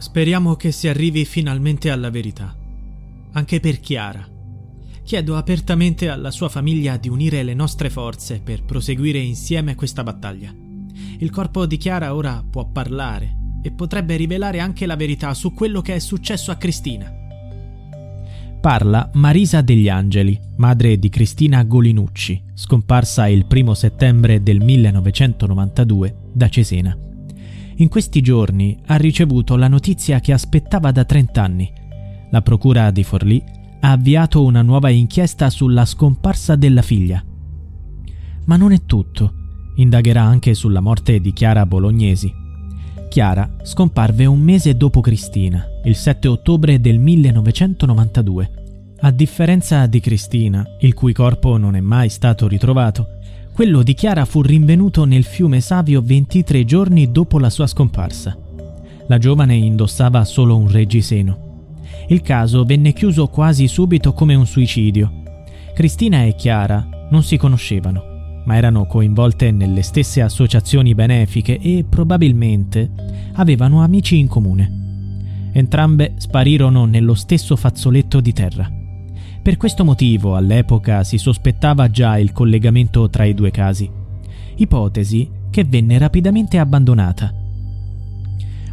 Speriamo che si arrivi finalmente alla verità. Anche per Chiara. Chiedo apertamente alla sua famiglia di unire le nostre forze per proseguire insieme questa battaglia. Il corpo di Chiara ora può parlare e potrebbe rivelare anche la verità su quello che è successo a Cristina. Parla Marisa degli Angeli, madre di Cristina Golinucci, scomparsa il primo settembre del 1992 da Cesena. In questi giorni ha ricevuto la notizia che aspettava da 30 anni. La procura di Forlì ha avviato una nuova inchiesta sulla scomparsa della figlia. Ma non è tutto. Indagherà anche sulla morte di Chiara Bolognesi. Chiara scomparve un mese dopo Cristina, il 7 ottobre del 1992. A differenza di Cristina, il cui corpo non è mai stato ritrovato, quello di Chiara fu rinvenuto nel fiume Savio 23 giorni dopo la sua scomparsa. La giovane indossava solo un reggiseno. Il caso venne chiuso quasi subito come un suicidio. Cristina e Chiara non si conoscevano, ma erano coinvolte nelle stesse associazioni benefiche e probabilmente avevano amici in comune. Entrambe sparirono nello stesso fazzoletto di terra. Per questo motivo all'epoca si sospettava già il collegamento tra i due casi, ipotesi che venne rapidamente abbandonata.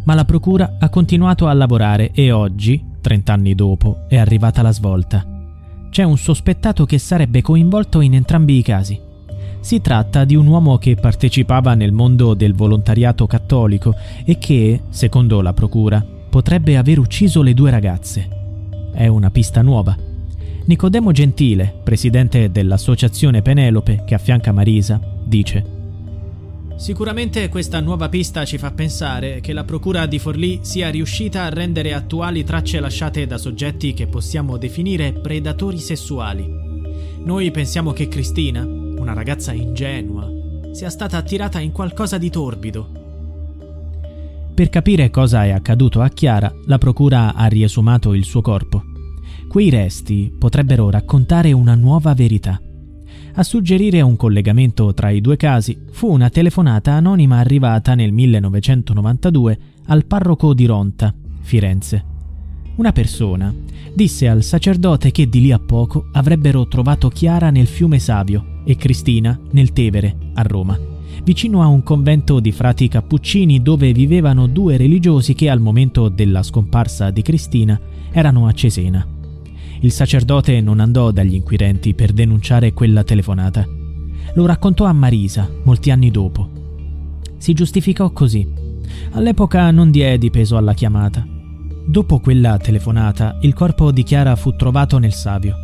Ma la Procura ha continuato a lavorare e oggi, 30 anni dopo, è arrivata la svolta. C'è un sospettato che sarebbe coinvolto in entrambi i casi. Si tratta di un uomo che partecipava nel mondo del volontariato cattolico e che, secondo la Procura, potrebbe aver ucciso le due ragazze. È una pista nuova Nicodemo Gentile, presidente dell'associazione Penelope che affianca Marisa, dice Sicuramente questa nuova pista ci fa pensare che la Procura di Forlì sia riuscita a rendere attuali tracce lasciate da soggetti che possiamo definire predatori sessuali. Noi pensiamo che Cristina, una ragazza ingenua, sia stata attirata in qualcosa di torbido. Per capire cosa è accaduto a Chiara, la Procura ha riesumato il suo corpo. Quei resti potrebbero raccontare una nuova verità. A suggerire un collegamento tra i due casi fu una telefonata anonima arrivata nel 1992 al parroco di Ronta, Firenze. Una persona disse al sacerdote che di lì a poco avrebbero trovato Chiara nel fiume Savio e Cristina nel Tevere, a Roma, vicino a un convento di frati cappuccini dove vivevano due religiosi che al momento della scomparsa di Cristina erano a Cesena il sacerdote non andò dagli inquirenti per denunciare quella telefonata. Lo raccontò a Marisa molti anni dopo. Si giustificò così. All'epoca non diedi peso alla chiamata. Dopo quella telefonata, il corpo di Chiara fu trovato nel Savio.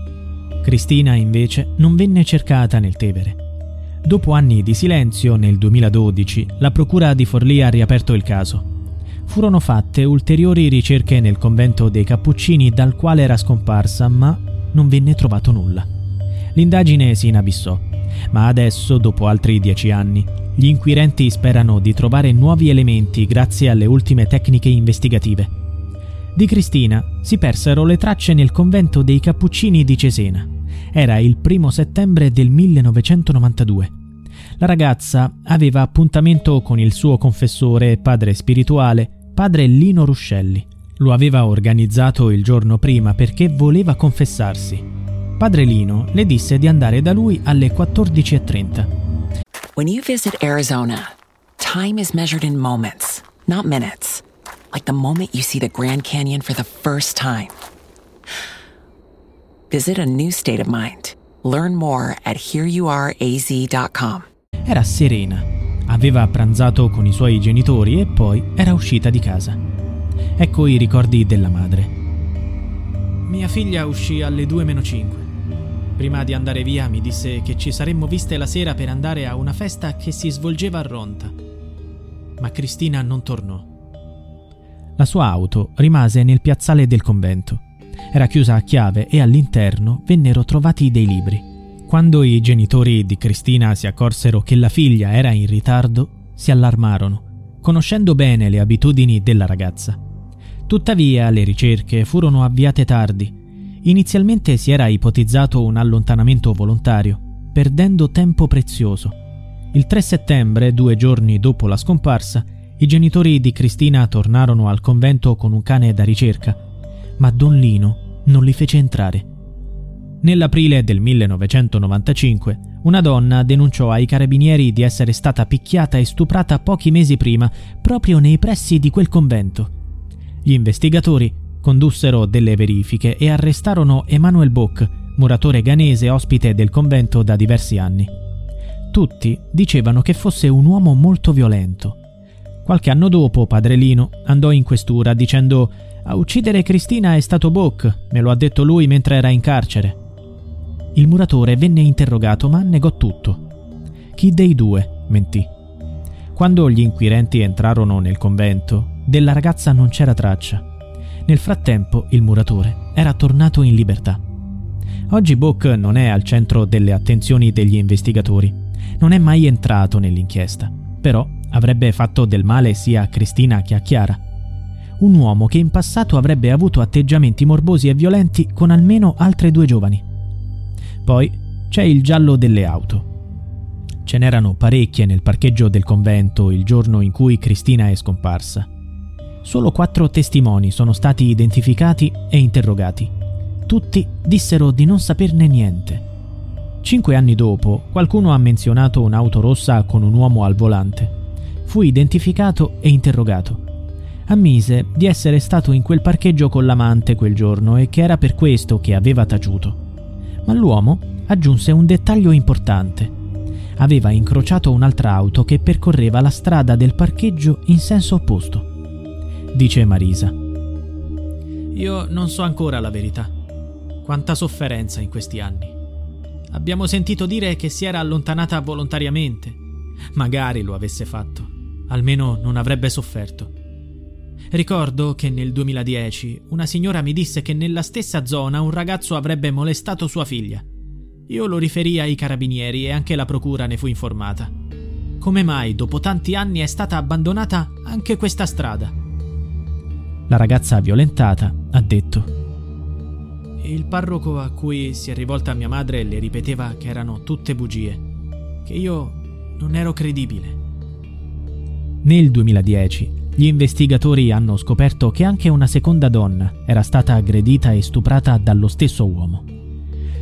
Cristina, invece, non venne cercata nel Tevere. Dopo anni di silenzio, nel 2012, la Procura di Forlì ha riaperto il caso furono fatte ulteriori ricerche nel convento dei Cappuccini dal quale era scomparsa, ma non venne trovato nulla. L'indagine si inabissò, ma adesso, dopo altri dieci anni, gli inquirenti sperano di trovare nuovi elementi grazie alle ultime tecniche investigative. Di Cristina si persero le tracce nel convento dei Cappuccini di Cesena. Era il primo settembre del 1992. La ragazza aveva appuntamento con il suo confessore, padre spirituale, padre Lino Ruscelli. Lo aveva organizzato il giorno prima perché voleva confessarsi. Padre Lino le disse di andare da lui alle 14.30. When you visit Arizona, time is measured in moments, not minutes. Like the moment you see the Grand Canyon for the first time. Visit a new state of mind. Learn more at hereyouareaz.com. Era serena Aveva pranzato con i suoi genitori e poi era uscita di casa. Ecco i ricordi della madre. Mia figlia uscì alle 2 meno 5. Prima di andare via mi disse che ci saremmo viste la sera per andare a una festa che si svolgeva a Ronta. Ma Cristina non tornò. La sua auto rimase nel piazzale del convento. Era chiusa a chiave e all'interno vennero trovati dei libri. Quando i genitori di Cristina si accorsero che la figlia era in ritardo, si allarmarono, conoscendo bene le abitudini della ragazza. Tuttavia le ricerche furono avviate tardi. Inizialmente si era ipotizzato un allontanamento volontario, perdendo tempo prezioso. Il 3 settembre, due giorni dopo la scomparsa, I genitori di Cristina tornarono al convento con un cane da ricerca, ma Don Lino non li fece entrare. Nell'aprile del 1995 una donna denunciò ai carabinieri di essere stata picchiata e stuprata pochi mesi prima proprio nei pressi di quel convento. Gli investigatori condussero delle verifiche e arrestarono Emanuel Bock, muratore ghanese ospite del convento da diversi anni. Tutti dicevano che fosse un uomo molto violento. Qualche anno dopo padre Lino andò in questura dicendo a uccidere Cristina è stato Bock, me lo ha detto lui mentre era in carcere. Il muratore venne interrogato ma negò tutto. Chi dei due mentì? Quando gli inquirenti entrarono nel convento, della ragazza non c'era traccia. Nel frattempo il muratore era tornato in libertà. Oggi Book non è al centro delle attenzioni degli investigatori. Non è mai entrato nell'inchiesta, però avrebbe fatto del male sia a Cristina che a Chiara. Un uomo che in passato avrebbe avuto atteggiamenti morbosi e violenti con almeno altre due giovani. Poi c'è il giallo delle auto. Ce n'erano parecchie nel parcheggio del convento il giorno in cui Cristina è scomparsa. Solo quattro testimoni sono stati identificati e interrogati. Tutti dissero di non saperne niente. Cinque anni dopo, qualcuno ha menzionato un'auto rossa con un uomo al volante. Fu identificato e interrogato. Ammise di essere stato in quel parcheggio con l'amante quel giorno e che era per questo che aveva taciuto ma l'uomo aggiunse un dettaglio importante. Aveva incrociato un'altra auto che percorreva la strada del parcheggio in senso opposto. Dice Marisa. Io non so ancora la verità. Quanta sofferenza in questi anni. Abbiamo sentito dire che si era allontanata volontariamente. Magari lo avesse fatto. Almeno non avrebbe sofferto. Ricordo che nel 2010 una signora mi disse che nella stessa zona un ragazzo avrebbe molestato sua figlia. Io lo riferì ai carabinieri e anche la procura ne fu informata. Come mai dopo tanti anni è stata abbandonata anche questa strada? La ragazza violentata ha detto il parroco a cui si è rivolta mia madre le ripeteva che erano tutte bugie, che io non ero credibile. Nel 2010 gli investigatori hanno scoperto che anche una seconda donna era stata aggredita e stuprata dallo stesso uomo.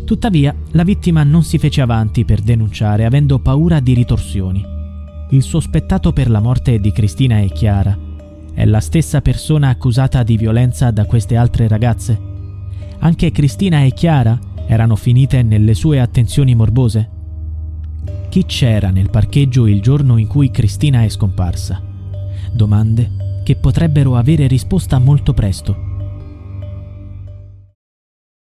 Tuttavia, la vittima non si fece avanti per denunciare avendo paura di ritorsioni. Il sospettato per la morte di Cristina e Chiara è la stessa persona accusata di violenza da queste altre ragazze. Anche Cristina e Chiara erano finite nelle sue attenzioni morbose. Chi c'era nel parcheggio il giorno in cui Cristina è scomparsa? Domande che potrebbero avere risposta molto presto.